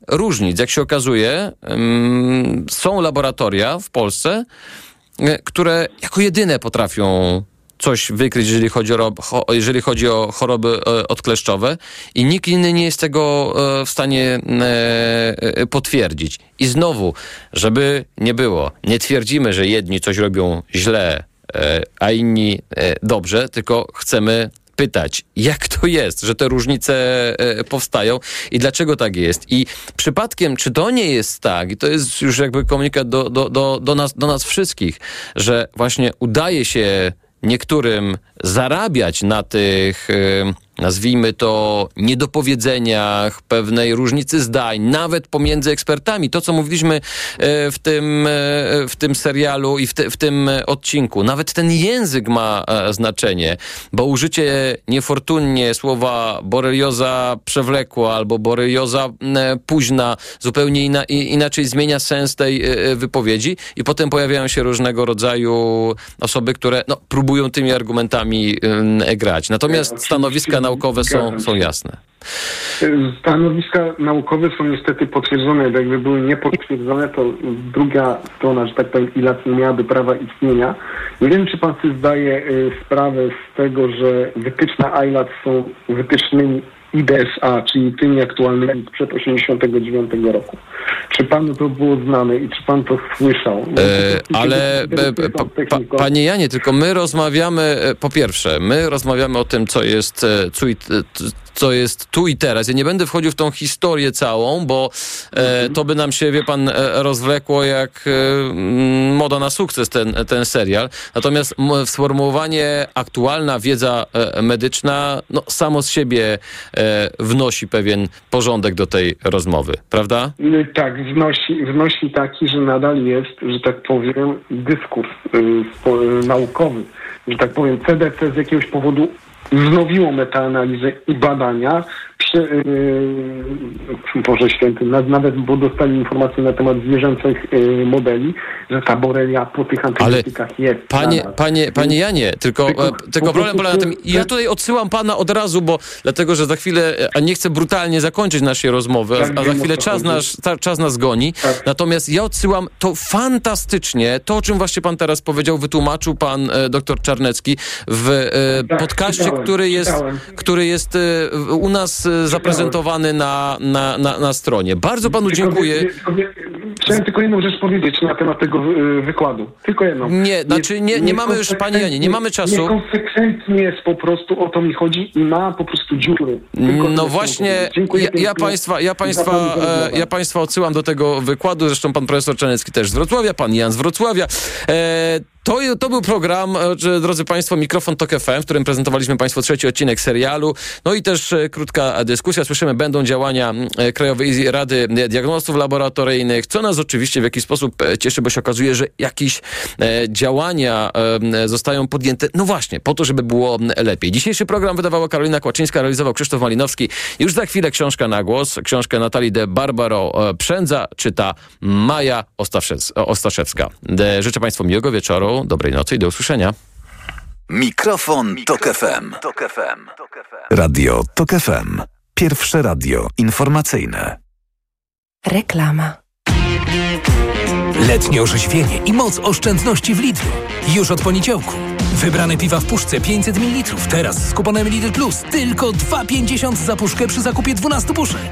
różnic. Jak się okazuje, mm, są laboratoria w Polsce, e, które jako jedyne potrafią coś wykryć, jeżeli chodzi o, jeżeli chodzi o choroby e, odkleszczowe i nikt inny nie jest tego e, w stanie potwierdzić. I znowu, żeby nie było, nie twierdzimy, że jedni coś robią źle, a inni dobrze, tylko chcemy pytać, jak to jest, że te różnice e, powstają i dlaczego tak jest. I przypadkiem, czy to nie jest tak, i to jest już jakby komunikat do, do, do, do, nas, do nas wszystkich, że właśnie udaje się niektórym zarabiać na tych, nazwijmy to, niedopowiedzeniach, pewnej różnicy zdań, nawet pomiędzy ekspertami. To, co mówiliśmy e, w tym, e, w tym serialu i w, te, w tym e, odcinku. Nawet ten język ma znaczenie, bo użycie niefortunnie słowa borelioza przewlekła albo borelioza późna zupełnie ina, inaczej zmienia sens tej wypowiedzi i potem pojawiają się różnego rodzaju osoby, które no, próbują tymi argumentami grać. Natomiast stanowiska naukowe są, są jasne. Stanowiska naukowe są niestety potwierdzone. Jakby były niepotwierdzone, to druga strona, że tak powiem, ILAC nie miałaby prawa istnienia. Nie wiem, czy pan sobie zdaje y, sprawę z tego, że wytyczne ILAC są wytycznymi IDSA, czyli tymi aktualnymi sprzed 89 roku. Czy panu to było znane i czy pan to słyszał? No, E, to- ale pa, pa, panie Janie, tylko my rozmawiamy, e, po pierwsze, my rozmawiamy o tym, co jest, e, e, co jest tu i teraz. Ja nie będę wchodził w tą historię całą, bo e, to by nam się, wie pan, e, rozwlekło jak e, moda na sukces ten, ten serial. Natomiast sformułowanie aktualna wiedza e, medyczna, no samo z siebie e, wnosi pewien porządek do tej rozmowy, prawda? Tak, wnosi, wnosi taki, że nadal jest, że tak powiem, dyskurs y, naukowy. Że tak powiem, CDC z jakiegoś powodu wznowiło metaanalizę i badania, Boże Święty, nawet bo dostali informacje na temat zwierzęcych yy, modeli, że ta borelia po tych antybiotykach jest. Panie, panie, panie Janie, tylko, tylko, e, tylko problem polega na tym, ja tutaj odsyłam pana od razu, bo dlatego, że za chwilę, a nie chcę brutalnie zakończyć naszej rozmowy, a, a za chwilę czas nas, czas nas goni. Tak. Natomiast ja odsyłam to fantastycznie, to o czym właśnie pan teraz powiedział, wytłumaczył pan e, doktor Czarnecki w e, tak, podcaście, który jest, który jest u nas zaprezentowany na, na, na, na stronie. Bardzo panu dziękuję. Chciałem tylko jedną rzecz powiedzieć na temat tego y, wykładu. Tylko jedną. Nie, znaczy nie, nie mamy już, panie Janie, nie mamy czasu. Niekonsekwentnie jest po prostu, o to mi chodzi i ma po prostu dziury. Tylko no właśnie, ja, ja, państwa, ja, państwa, e, ja państwa odsyłam do tego wykładu, zresztą pan profesor Czarnecki też z Wrocławia, pan Jan z Wrocławia. E, to, to był program, e, drodzy Państwo, Mikrofon Tok FM, w którym prezentowaliśmy Państwu trzeci odcinek serialu. No i też e, krótka dyskusja. Słyszymy, będą działania e, Krajowej Rady Diagnostów Laboratoryjnych, co nas oczywiście w jakiś sposób cieszy, bo się okazuje, że jakieś działania zostają podjęte, no właśnie, po to, żeby było lepiej. Dzisiejszy program wydawała Karolina Kłaczyńska, realizował Krzysztof Malinowski. Już za chwilę książka na głos, książkę Natalii de Barbaro Przędza, czyta Maja Ostaszewska. Życzę Państwu miłego wieczoru dobrej nocy i do usłyszenia. Mikrofon, Mikrofon Tok FM. Tok FM. Radio Tok FM. Pierwsze radio informacyjne. Reklama. Letnie orzeźwienie i moc oszczędności w Lidlu. Już od poniedziałku. Wybrane piwa w puszce 500 ml. Teraz z kuponem Lidl Plus tylko 2,50 za puszkę przy zakupie 12 puszek.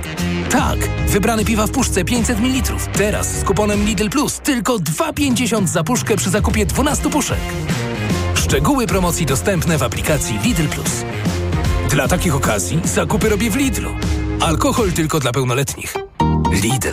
Tak, wybrane piwa w puszce 500 ml. Teraz z kuponem Lidl Plus tylko 2,50 za puszkę przy zakupie 12 puszek. Szczegóły promocji dostępne w aplikacji Lidl Plus. Dla takich okazji zakupy robię w Lidlu. Alkohol tylko dla pełnoletnich. Lidl.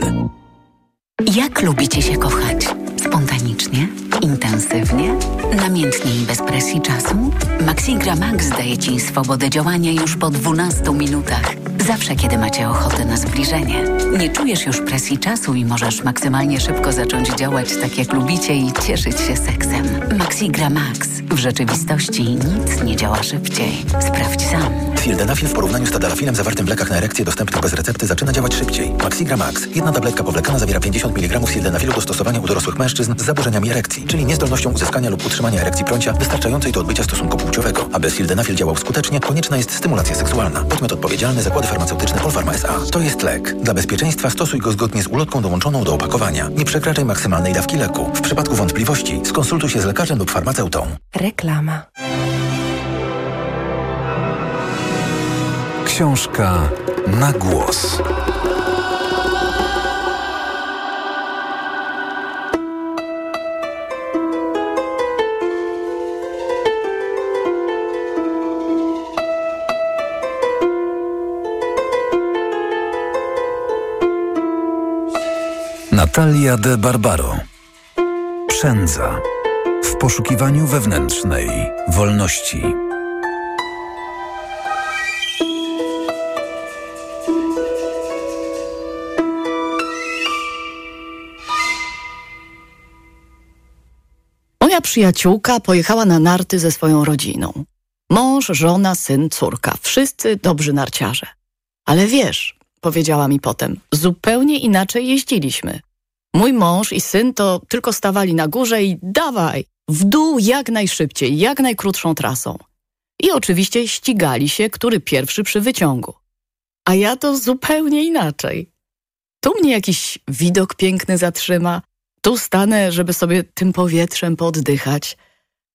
Jak lubicie się kochać? Spontanicznie? Intensywnie? Namiętnie i bez presji czasu? Maxigra Max daje Ci swobodę działania już po 12 minutach. Zawsze, kiedy macie ochotę na zbliżenie. Nie czujesz już presji czasu i możesz maksymalnie szybko zacząć działać tak, jak lubicie i cieszyć się seksem. Maxigra Max. W rzeczywistości nic nie działa szybciej. Sprawdź sam. Sildenafil w porównaniu z tadalafilem zawartym w lekach na erekcję dostępnych bez recepty zaczyna działać szybciej. Maxigra Max. Jedna tabletka powlekana zawiera 50 mg sildenafilu do stosowania u dorosłych mężczyzn z zaburzeniami erekcji, czyli niezdolnością uzyskania lub utrzymania erekcji prącia wystarczającej do odbycia stosunku płciowego. Aby sildenafil działał skutecznie, konieczna jest stymulacja seksualna. Podmiot odpowiedzialny zakłady farmaceutyczne Polpharma S.A. To jest lek. Dla bezpieczeństwa stosuj go zgodnie z ulotką dołączoną do opakowania. Nie przekraczaj maksymalnej dawki leku. W przypadku wątpliwości skonsultuj się z lekarzem lub farmaceutą. Reklama. Książka na głos. Natalia de Barbaro. Przędza. W poszukiwaniu wewnętrznej wolności. Przyjaciółka pojechała na narty ze swoją rodziną. Mąż, żona, syn, córka. Wszyscy dobrzy narciarze. Ale wiesz, powiedziała mi potem, zupełnie inaczej jeździliśmy. Mój mąż i syn to tylko stawali na górze i dawaj, w dół jak najszybciej, jak najkrótszą trasą. I oczywiście ścigali się, który pierwszy przy wyciągu. A ja to zupełnie inaczej. Tu mnie jakiś widok piękny zatrzyma, tu stanę, żeby sobie tym powietrzem poddychać.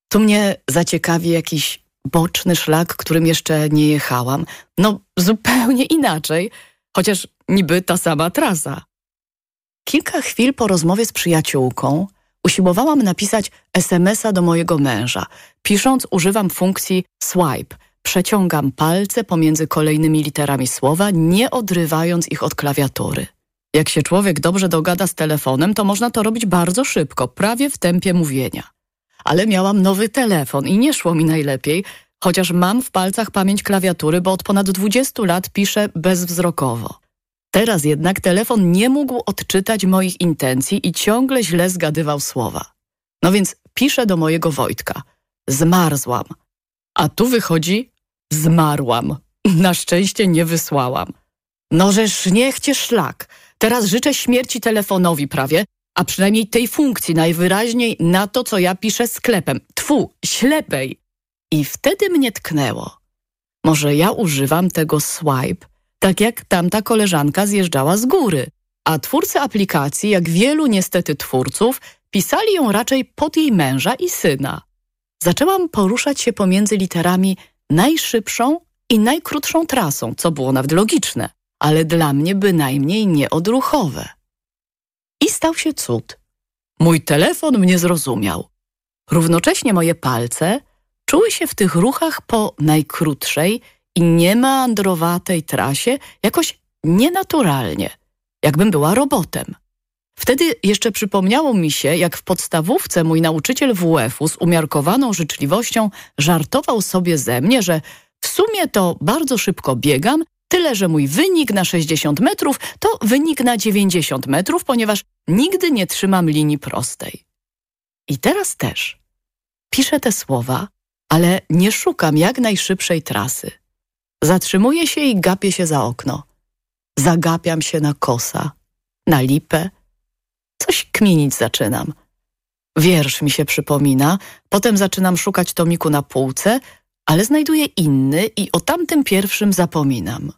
Tu mnie zaciekawi jakiś boczny szlak, którym jeszcze nie jechałam. No zupełnie inaczej, chociaż niby ta sama trasa. Kilka chwil po rozmowie z przyjaciółką usiłowałam napisać SMS-a do mojego męża. Pisząc używam funkcji swipe, przeciągam palce pomiędzy kolejnymi literami słowa, nie odrywając ich od klawiatury. Jak się człowiek dobrze dogada z telefonem, to można to robić bardzo szybko, prawie w tempie mówienia. Ale miałam nowy telefon i nie szło mi najlepiej, chociaż mam w palcach pamięć klawiatury, bo od ponad 20 lat piszę bezwzrokowo. Teraz jednak telefon nie mógł odczytać moich intencji i ciągle źle zgadywał słowa. No więc piszę do mojego Wojtka. Zmarzłam. A tu wychodzi zmarłam. Na szczęście nie wysłałam. No żeż niech cię szlak. Teraz życzę śmierci telefonowi prawie, a przynajmniej tej funkcji najwyraźniej na to, co ja piszę sklepem. Tfu, ślepej. I wtedy mnie tknęło. Może ja używam tego swipe, tak jak tamta koleżanka zjeżdżała z góry, a twórcy aplikacji, jak wielu niestety twórców, pisali ją raczej pod jej męża i syna. Zaczęłam poruszać się pomiędzy literami najszybszą i najkrótszą trasą, co było nawet logiczne, ale dla mnie bynajmniej nieodruchowe. I stał się cud. Mój telefon mnie zrozumiał. Równocześnie moje palce czuły się w tych ruchach po najkrótszej i niemeandrowatej trasie jakoś nienaturalnie, jakbym była robotem. Wtedy jeszcze przypomniało mi się, jak w podstawówce mój nauczyciel WF-u z umiarkowaną życzliwością żartował sobie ze mnie, że w sumie to bardzo szybko biegam, tyle że mój wynik na 60 metrów to wynik na 90 metrów, ponieważ nigdy nie trzymam linii prostej. I teraz też. Piszę te słowa, ale nie szukam jak najszybszej trasy. Zatrzymuję się i gapię się za okno. Zagapiam się na kosa, na lipę. Coś kminić zaczynam. Wiersz mi się przypomina, potem zaczynam szukać tomiku na półce, ale znajduję inny i o tamtym pierwszym zapominam.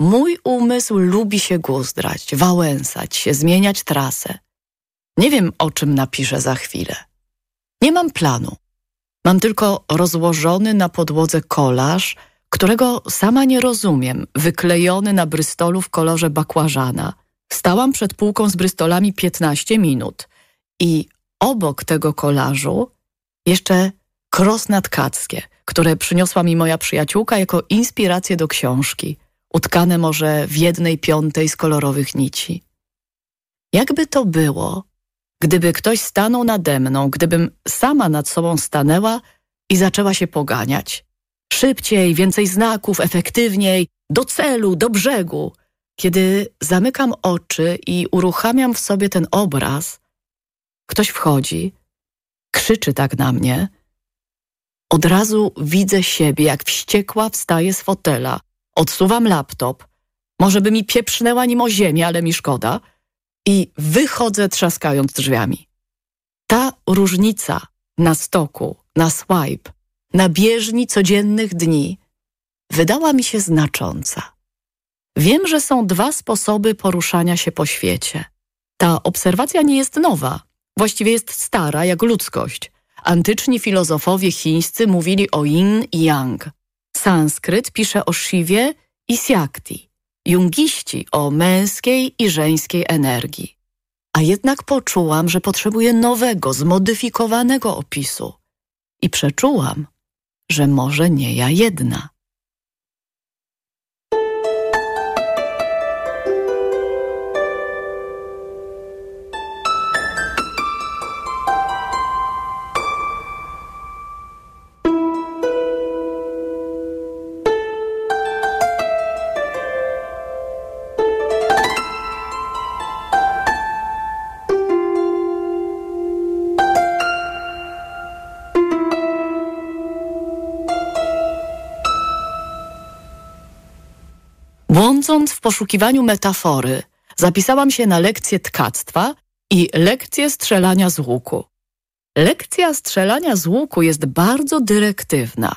Mój umysł lubi się guzdrać, wałęsać się, zmieniać trasę. Nie wiem, o czym napiszę za chwilę. Nie mam planu. Mam tylko rozłożony na podłodze kolaż, którego sama nie rozumiem, wyklejony na brystolu w kolorze bakłażana. Stałam przed półką z brystolami 15 minut i obok tego kolażu jeszcze krosna tkackie, które przyniosła mi moja przyjaciółka jako inspirację do książki, utkane może w jednej piątej z kolorowych nici. Jakby to było, gdyby ktoś stanął nade mną, gdybym sama nad sobą stanęła i zaczęła się poganiać. Szybciej, więcej znaków, efektywniej, do celu, do brzegu. Kiedy zamykam oczy i uruchamiam w sobie ten obraz, ktoś wchodzi, krzyczy tak na mnie. Od razu widzę siebie, jak wściekła wstaję z fotela. Odsuwam laptop. Może by mi pieprznęła nim o ziemię, ale mi szkoda. I wychodzę trzaskając drzwiami. Ta różnica na stoku, na swipe, na bieżni codziennych dni wydała mi się znacząca. Wiem, że są dwa sposoby poruszania się po świecie. Ta obserwacja nie jest nowa, właściwie jest stara jak ludzkość. Antyczni filozofowie chińscy mówili o yin i yang. Sanskryt pisze o Shiwie i Siakti. Jungiści o męskiej i żeńskiej energii. A jednak poczułam, że potrzebuję nowego, zmodyfikowanego opisu. I przeczułam, że może nie ja jedna. Błądząc w poszukiwaniu metafory, zapisałam się na lekcję tkactwa i lekcję strzelania z łuku. Lekcja strzelania z łuku jest bardzo dyrektywna.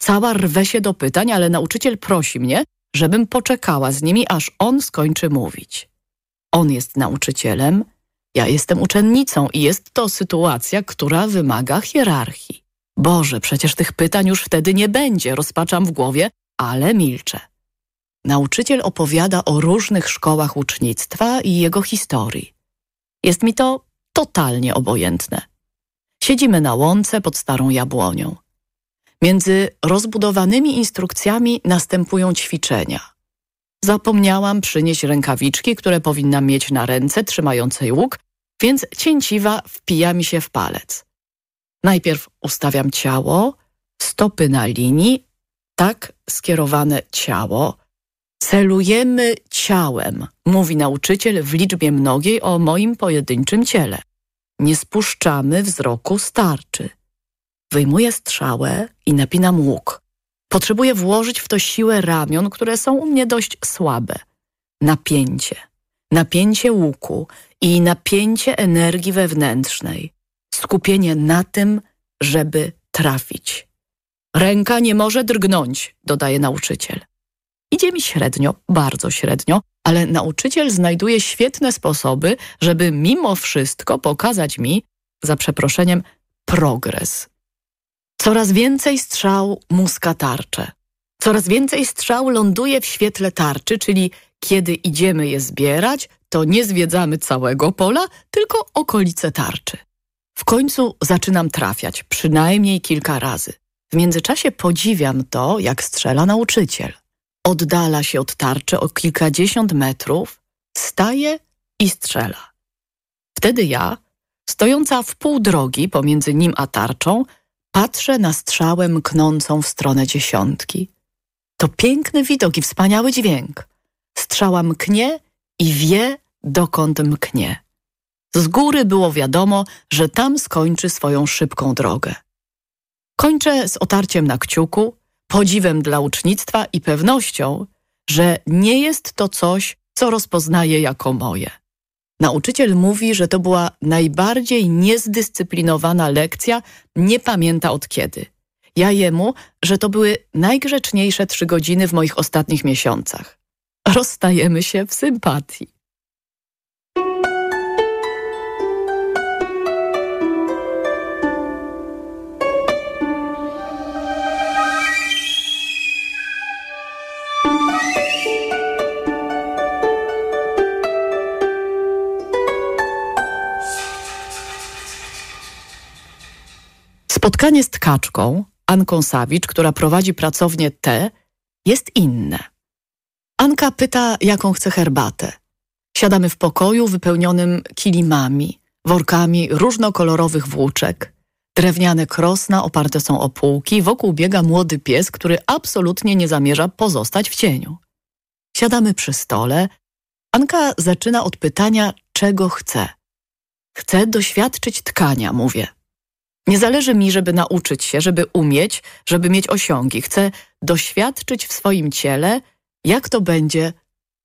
Cała rwę się do pytań, ale nauczyciel prosi mnie, żebym poczekała z nimi, aż on skończy mówić. On jest nauczycielem, ja jestem uczennicą i jest to sytuacja, która wymaga hierarchii. Boże, przecież tych pytań już wtedy nie będzie, rozpaczam w głowie, ale milczę. Nauczyciel opowiada o różnych szkołach ucznictwa i jego historii. Jest mi to totalnie obojętne. Siedzimy na łące pod starą jabłonią. Między rozbudowanymi instrukcjami następują ćwiczenia. Zapomniałam przynieść rękawiczki, które powinnam mieć na ręce trzymającej łuk, więc cięciwa wpija mi się w palec. Najpierw ustawiam ciało, stopy na linii, tak skierowane ciało. Celujemy ciałem, mówi nauczyciel w liczbie mnogiej o moim pojedynczym ciele. Nie spuszczamy wzroku starczy. Wyjmuję strzałę i napinam łuk. Potrzebuję włożyć w to siłę ramion, które są u mnie dość słabe. Napięcie. Napięcie łuku i napięcie energii wewnętrznej. Skupienie na tym, żeby trafić. Ręka nie może drgnąć, dodaje nauczyciel. Idzie mi średnio, bardzo średnio, ale nauczyciel znajduje świetne sposoby, żeby mimo wszystko pokazać mi, za przeproszeniem, progres. Coraz więcej strzał muska tarczę. Coraz więcej strzał ląduje w świetle tarczy, czyli kiedy idziemy je zbierać, to nie zwiedzamy całego pola, tylko okolice tarczy. W końcu zaczynam trafiać, przynajmniej kilka razy. W międzyczasie podziwiam to, jak strzela nauczyciel. Oddala się od tarczy o kilkadziesiąt metrów, staje i strzela. Wtedy ja, stojąca w pół drogi pomiędzy nim a tarczą, patrzę na strzałę mknącą w stronę dziesiątki. To piękny widok i wspaniały dźwięk. Strzała mknie i wie, dokąd mknie. Z góry było wiadomo, że tam skończy swoją szybką drogę. Kończę z otarciem na kciuku, podziwem dla ucznictwa i pewnością, że nie jest to coś, co rozpoznaję jako moje. Nauczyciel mówi, że to była najbardziej niezdyscyplinowana lekcja, nie pamięta od kiedy. Ja jemu, że to były najgrzeczniejsze trzy godziny w moich ostatnich miesiącach. Rozstajemy się w sympatii. Spotkanie z tkaczką, Anką Sawicz, która prowadzi pracownię T, jest inne. Anka pyta, jaką chce herbatę. Siadamy w pokoju wypełnionym kilimami, workami różnokolorowych włóczek. Drewniane krosna oparte są o półki, wokół biega młody pies, który absolutnie nie zamierza pozostać w cieniu. Siadamy przy stole. Anka zaczyna od pytania, czego chce. Chcę doświadczyć tkania, mówię. Nie zależy mi, żeby nauczyć się, żeby umieć, żeby mieć osiągi. Chcę doświadczyć w swoim ciele, jak to będzie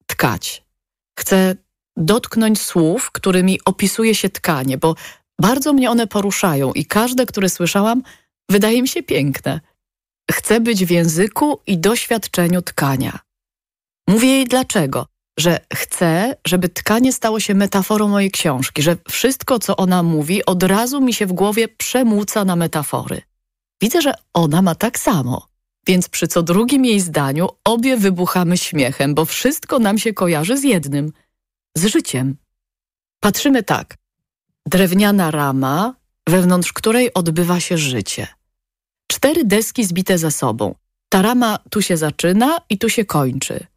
tkać. Chcę dotknąć słów, którymi opisuje się tkanie, bo bardzo mnie one poruszają i każde, które słyszałam, wydaje mi się piękne. Chcę być w języku i doświadczeniu tkania. Mówię jej dlaczego że chcę, żeby tkanie stało się metaforą mojej książki, że wszystko, co ona mówi, od razu mi się w głowie przemłuca na metafory. Widzę, że ona ma tak samo, więc przy co drugim jej zdaniu obie wybuchamy śmiechem, bo wszystko nam się kojarzy z jednym – z życiem. Patrzymy tak. Drewniana rama, wewnątrz której odbywa się życie. Cztery deski zbite ze sobą. Ta rama tu się zaczyna i tu się kończy –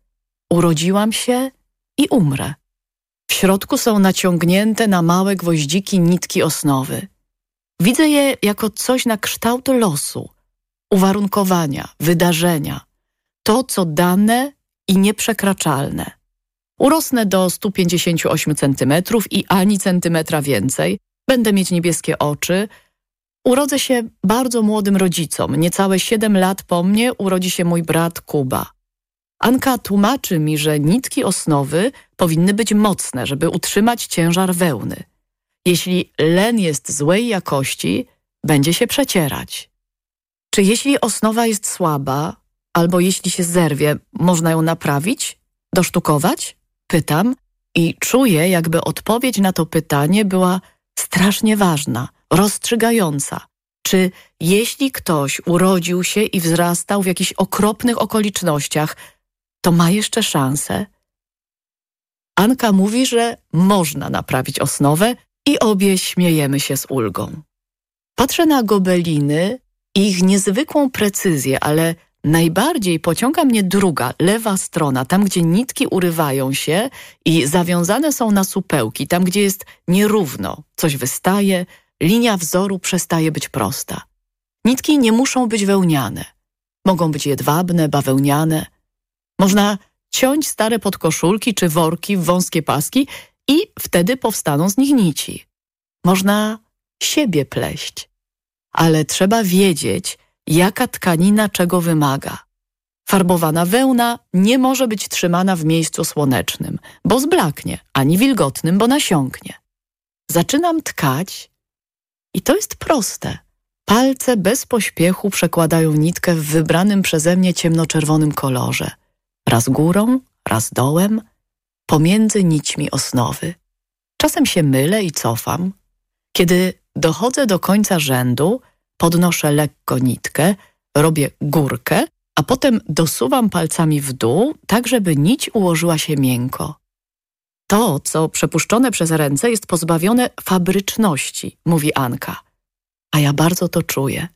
Urodziłam się i umrę. W środku są naciągnięte na małe gwoździki nitki osnowy. Widzę je jako coś na kształt losu, uwarunkowania, wydarzenia. To, co dane i nieprzekraczalne. Urosnę do 158 cm i ani centymetra więcej. Będę mieć niebieskie oczy. Urodzę się bardzo młodym rodzicom. Niecałe 7 lat po mnie urodzi się mój brat Kuba. Anka tłumaczy mi, że nitki osnowy powinny być mocne, żeby utrzymać ciężar wełny. Jeśli len jest złej jakości, będzie się przecierać. Czy jeśli osnowa jest słaba, albo jeśli się zerwie, można ją naprawić? Dosztukować? Pytam i czuję, jakby odpowiedź na to pytanie była strasznie ważna, rozstrzygająca. Czy jeśli ktoś urodził się i wzrastał w jakichś okropnych okolicznościach, to ma jeszcze szansę. Anka mówi, że można naprawić osnowę i obie śmiejemy się z ulgą. Patrzę na gobeliny ich niezwykłą precyzję, ale najbardziej pociąga mnie druga, lewa strona, tam gdzie nitki urywają się i zawiązane są na supełki, tam gdzie jest nierówno, coś wystaje, linia wzoru przestaje być prosta. Nitki nie muszą być wełniane. Mogą być jedwabne, bawełniane. Można ciąć stare podkoszulki czy worki w wąskie paski i wtedy powstaną z nich nici. Można siebie pleść. Ale trzeba wiedzieć, jaka tkanina czego wymaga. Farbowana wełna nie może być trzymana w miejscu słonecznym, bo zblaknie, ani wilgotnym, bo nasiąknie. Zaczynam tkać i to jest proste. Palce bez pośpiechu przekładają nitkę w wybranym przeze mnie ciemnoczerwonym kolorze. Raz górą, raz dołem, pomiędzy nićmi osnowy. Czasem się mylę i cofam. Kiedy dochodzę do końca rzędu, podnoszę lekko nitkę, robię górkę, a potem dosuwam palcami w dół, tak żeby nić ułożyła się miękko. To, co przepuszczone przez ręce, jest pozbawione fabryczności, mówi Anka. A ja bardzo to czuję.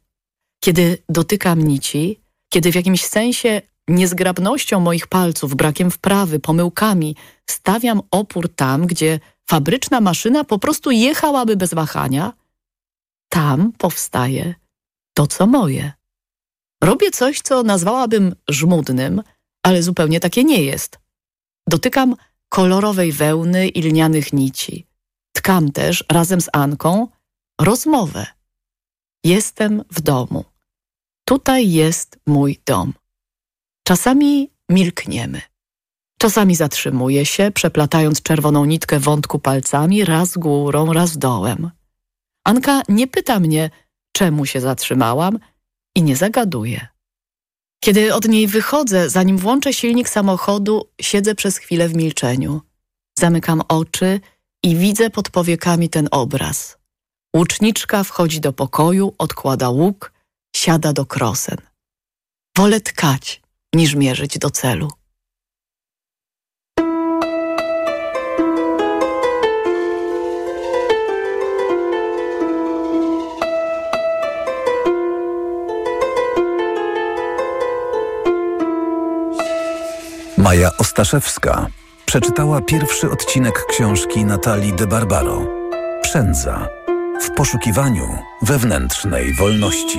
Kiedy dotykam nici, kiedy w jakimś sensie niezgrabnością moich palców, brakiem wprawy, pomyłkami stawiam opór tam, gdzie fabryczna maszyna po prostu jechałaby bez wahania, tam powstaje to, co moje. Robię coś, co nazwałabym żmudnym, ale zupełnie takie nie jest. Dotykam kolorowej wełny i lnianych nici. Tkam też razem z Anką rozmowę. Jestem w domu. Tutaj jest mój dom. Czasami milkniemy. Czasami zatrzymuję się, przeplatając czerwoną nitkę wątku palcami, raz górą, raz dołem. Anka nie pyta mnie, czemu się zatrzymałam i nie zagaduje. Kiedy od niej wychodzę, zanim włączę silnik samochodu, siedzę przez chwilę w milczeniu. Zamykam oczy i widzę pod powiekami ten obraz. Łuczniczka wchodzi do pokoju, odkłada łuk, siada do krosen. Wolę tkać, niż mierzyć do celu. Maja Ostaszewska przeczytała pierwszy odcinek książki Natalii de Barbaro Przędza w poszukiwaniu wewnętrznej wolności.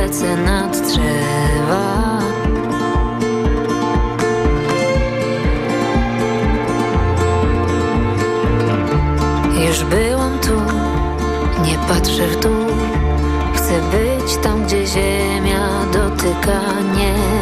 lecę nad drzewa. Już byłam tu, nie patrzę w dół. Chcę być tam, gdzie ziemia dotyka nieba.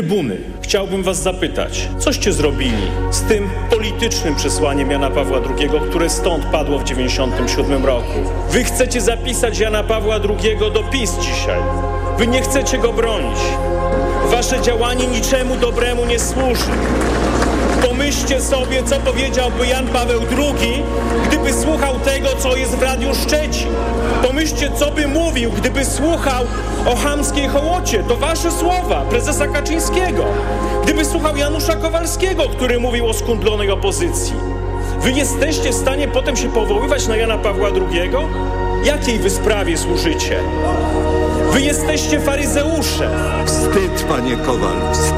Trybuny chciałbym was zapytać, coście zrobili z tym politycznym przesłaniem Jana Pawła II, które stąd padło w 97 roku. Wy chcecie zapisać Jana Pawła II do PiS dzisiaj. Wy nie chcecie go bronić. Wasze działanie niczemu dobremu nie służy. Pomyślcie sobie, co powiedziałby Jan Paweł II, gdyby słuchał tego, co jest w Radiu Szczecin. Pomyślcie, co by mówił, gdyby słuchał o chamskiej hołocie. To wasze słowa, prezesa Kaczyńskiego. Gdyby słuchał Janusza Kowalskiego, który mówił o skundlonej opozycji. Wy jesteście w stanie potem się powoływać na Jana Pawła II? Jakiej wy sprawie służycie? Wy jesteście faryzeusze. Wstyd, panie Kowal, wstyd.